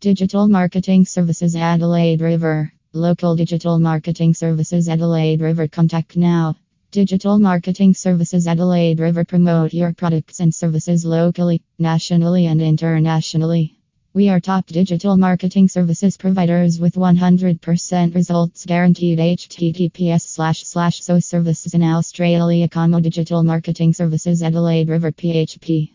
Digital Marketing Services Adelaide River. Local Digital Marketing Services Adelaide River. Contact now. Digital Marketing Services Adelaide River. Promote your products and services locally, nationally, and internationally. We are top digital marketing services providers with 100% results guaranteed. https slash slash so services in Australia. Como Digital Marketing Services Adelaide River PHP.